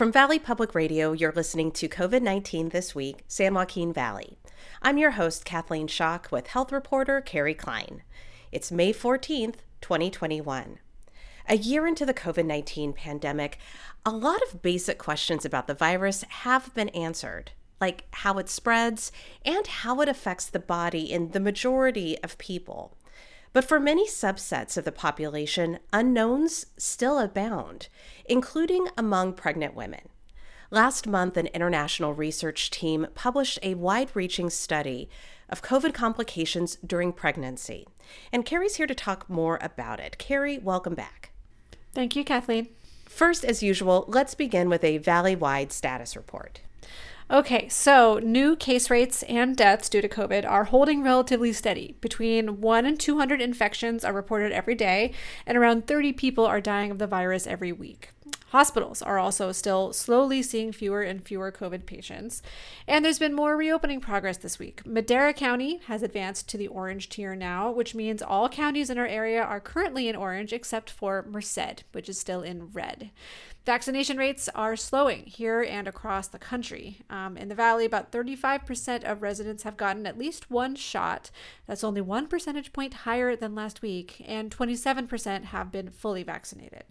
From Valley Public Radio, you're listening to COVID 19 This Week, San Joaquin Valley. I'm your host, Kathleen Schock, with health reporter Kerry Klein. It's May 14th, 2021. A year into the COVID 19 pandemic, a lot of basic questions about the virus have been answered, like how it spreads and how it affects the body in the majority of people. But for many subsets of the population, unknowns still abound, including among pregnant women. Last month, an international research team published a wide reaching study of COVID complications during pregnancy. And Kerry's here to talk more about it. Kerry, welcome back. Thank you, Kathleen. First, as usual, let's begin with a valley wide status report. Okay, so new case rates and deaths due to COVID are holding relatively steady. Between 1 and 200 infections are reported every day, and around 30 people are dying of the virus every week. Hospitals are also still slowly seeing fewer and fewer COVID patients. And there's been more reopening progress this week. Madera County has advanced to the orange tier now, which means all counties in our area are currently in orange except for Merced, which is still in red. Vaccination rates are slowing here and across the country. Um, in the valley, about 35% of residents have gotten at least one shot. That's only one percentage point higher than last week, and 27% have been fully vaccinated.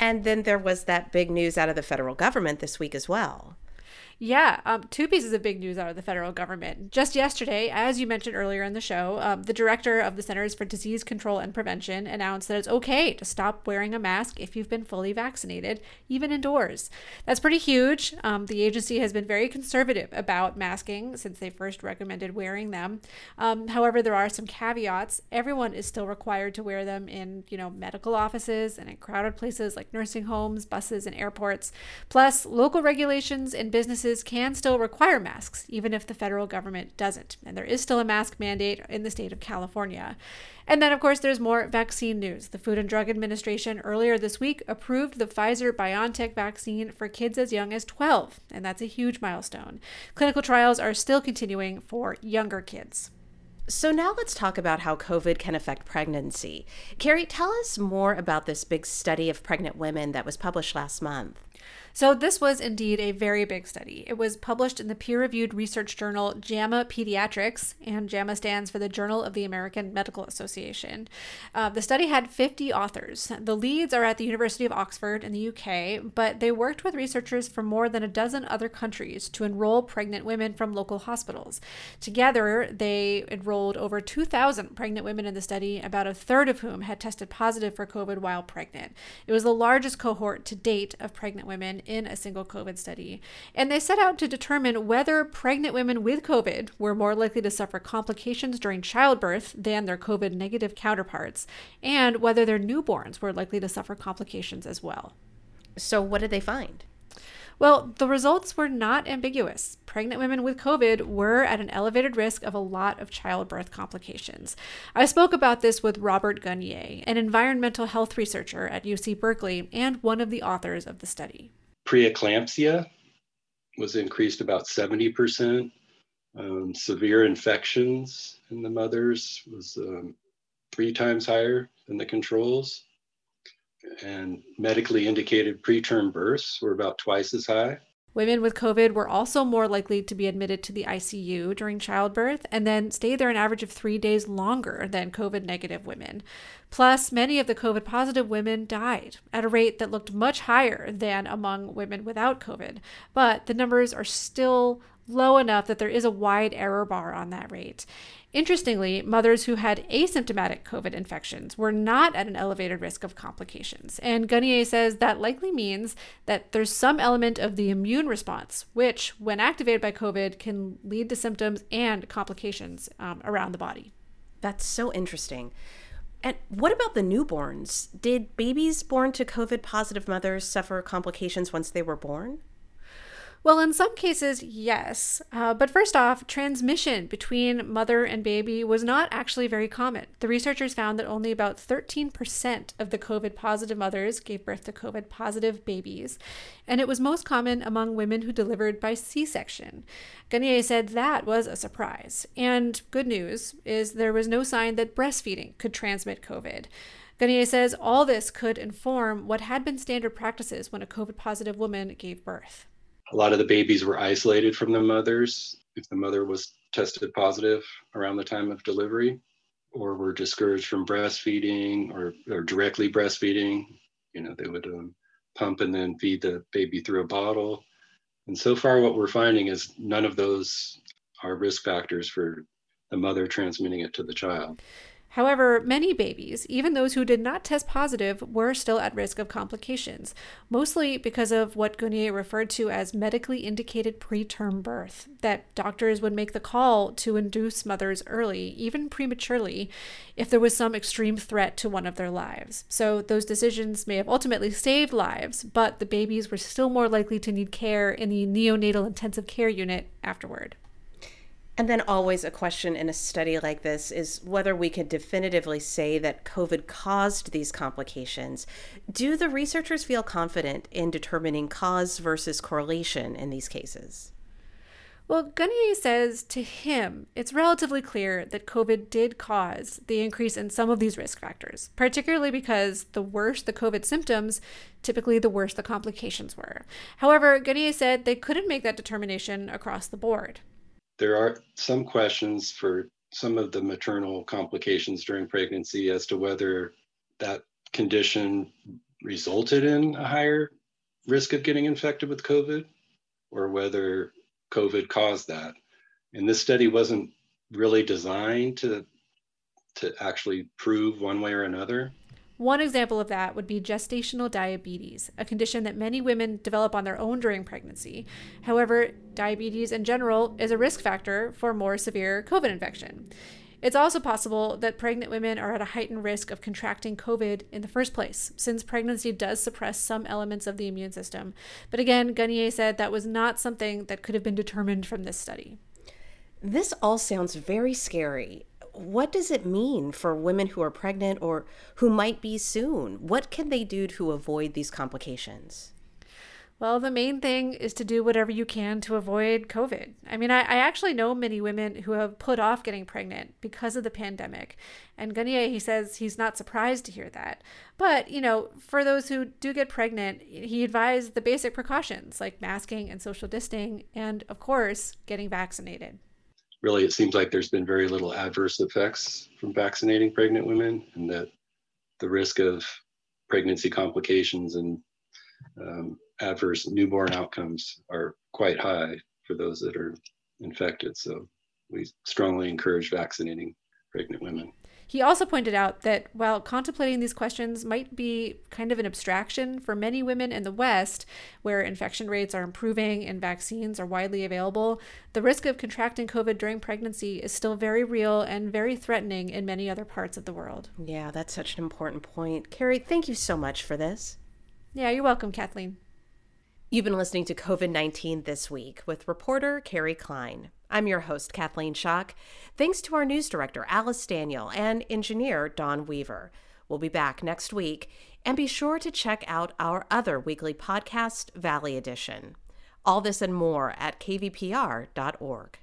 And then there was that big news out of the federal government this week as well. Yeah, um, two pieces of big news out of the federal government. Just yesterday, as you mentioned earlier in the show, um, the director of the Centers for Disease Control and Prevention announced that it's okay to stop wearing a mask if you've been fully vaccinated, even indoors. That's pretty huge. Um, the agency has been very conservative about masking since they first recommended wearing them. Um, however, there are some caveats. Everyone is still required to wear them in, you know, medical offices and in crowded places like nursing homes, buses, and airports. Plus, local regulations and businesses can still require masks, even if the federal government doesn't. And there is still a mask mandate in the state of California. And then, of course, there's more vaccine news. The Food and Drug Administration earlier this week approved the Pfizer BioNTech vaccine for kids as young as 12, and that's a huge milestone. Clinical trials are still continuing for younger kids. So now let's talk about how COVID can affect pregnancy. Kerry, tell us more about this big study of pregnant women that was published last month. So, this was indeed a very big study. It was published in the peer reviewed research journal JAMA Pediatrics, and JAMA stands for the Journal of the American Medical Association. Uh, the study had 50 authors. The leads are at the University of Oxford in the UK, but they worked with researchers from more than a dozen other countries to enroll pregnant women from local hospitals. Together, they enrolled over 2,000 pregnant women in the study, about a third of whom had tested positive for COVID while pregnant. It was the largest cohort to date of pregnant women in a single COVID study. And they set out to determine whether pregnant women with COVID were more likely to suffer complications during childbirth than their COVID negative counterparts, and whether their newborns were likely to suffer complications as well. So, what did they find? Well, the results were not ambiguous. Pregnant women with COVID were at an elevated risk of a lot of childbirth complications. I spoke about this with Robert Gunier, an environmental health researcher at UC Berkeley and one of the authors of the study preeclampsia was increased about 70%. Um, severe infections in the mothers was um, three times higher than the controls. And medically indicated preterm births were about twice as high. Women with COVID were also more likely to be admitted to the ICU during childbirth and then stay there an average of three days longer than COVID negative women. Plus, many of the COVID positive women died at a rate that looked much higher than among women without COVID. But the numbers are still low enough that there is a wide error bar on that rate. Interestingly, mothers who had asymptomatic COVID infections were not at an elevated risk of complications. And Gunier says that likely means that there's some element of the immune response, which, when activated by COVID, can lead to symptoms and complications um, around the body. That's so interesting. And what about the newborns? Did babies born to COVID positive mothers suffer complications once they were born? Well, in some cases, yes. Uh, but first off, transmission between mother and baby was not actually very common. The researchers found that only about 13% of the COVID positive mothers gave birth to COVID positive babies, and it was most common among women who delivered by C section. Gunier said that was a surprise. And good news is there was no sign that breastfeeding could transmit COVID. Gunier says all this could inform what had been standard practices when a COVID positive woman gave birth. A lot of the babies were isolated from the mothers if the mother was tested positive around the time of delivery or were discouraged from breastfeeding or, or directly breastfeeding. You know, they would um, pump and then feed the baby through a bottle. And so far, what we're finding is none of those are risk factors for the mother transmitting it to the child. However, many babies, even those who did not test positive, were still at risk of complications, mostly because of what Gunier referred to as medically indicated preterm birth, that doctors would make the call to induce mothers early, even prematurely, if there was some extreme threat to one of their lives. So those decisions may have ultimately saved lives, but the babies were still more likely to need care in the neonatal intensive care unit afterward. And then, always a question in a study like this is whether we could definitively say that COVID caused these complications. Do the researchers feel confident in determining cause versus correlation in these cases? Well, Gunier says to him, it's relatively clear that COVID did cause the increase in some of these risk factors, particularly because the worse the COVID symptoms, typically the worse the complications were. However, Gunier said they couldn't make that determination across the board there are some questions for some of the maternal complications during pregnancy as to whether that condition resulted in a higher risk of getting infected with COVID or whether COVID caused that. And this study wasn't really designed to, to actually prove one way or another. One example of that would be gestational diabetes, a condition that many women develop on their own during pregnancy. However, diabetes in general is a risk factor for more severe COVID infection. It's also possible that pregnant women are at a heightened risk of contracting COVID in the first place, since pregnancy does suppress some elements of the immune system. But again, Gunier said that was not something that could have been determined from this study. This all sounds very scary what does it mean for women who are pregnant or who might be soon? What can they do to avoid these complications? Well, the main thing is to do whatever you can to avoid COVID. I mean, I, I, actually know many women who have put off getting pregnant because of the pandemic. And Gunier, he says he's not surprised to hear that. But, you know, for those who do get pregnant, he advised the basic precautions like masking and social distancing, and of course, getting vaccinated really it seems like there's been very little adverse effects from vaccinating pregnant women and that the risk of pregnancy complications and um, adverse newborn outcomes are quite high for those that are infected. So we strongly encourage vaccinating pregnant women. He also pointed out that while contemplating these questions might be kind of an abstraction for many women in the West, where infection rates are improving and vaccines are widely available, the risk of contracting COVID during pregnancy is still very real and very threatening in many other parts of the world. Yeah, that's such an important point. Kerry, thank you so much for this. Yeah, you're welcome, Kathleen. You've been listening to COVID 19 This Week with reporter Kerry Klein. I'm your host, Kathleen Schock. Thanks to our news director, Alice Daniel, and engineer, Don Weaver. We'll be back next week, and be sure to check out our other weekly podcast, Valley Edition. All this and more at kvpr.org.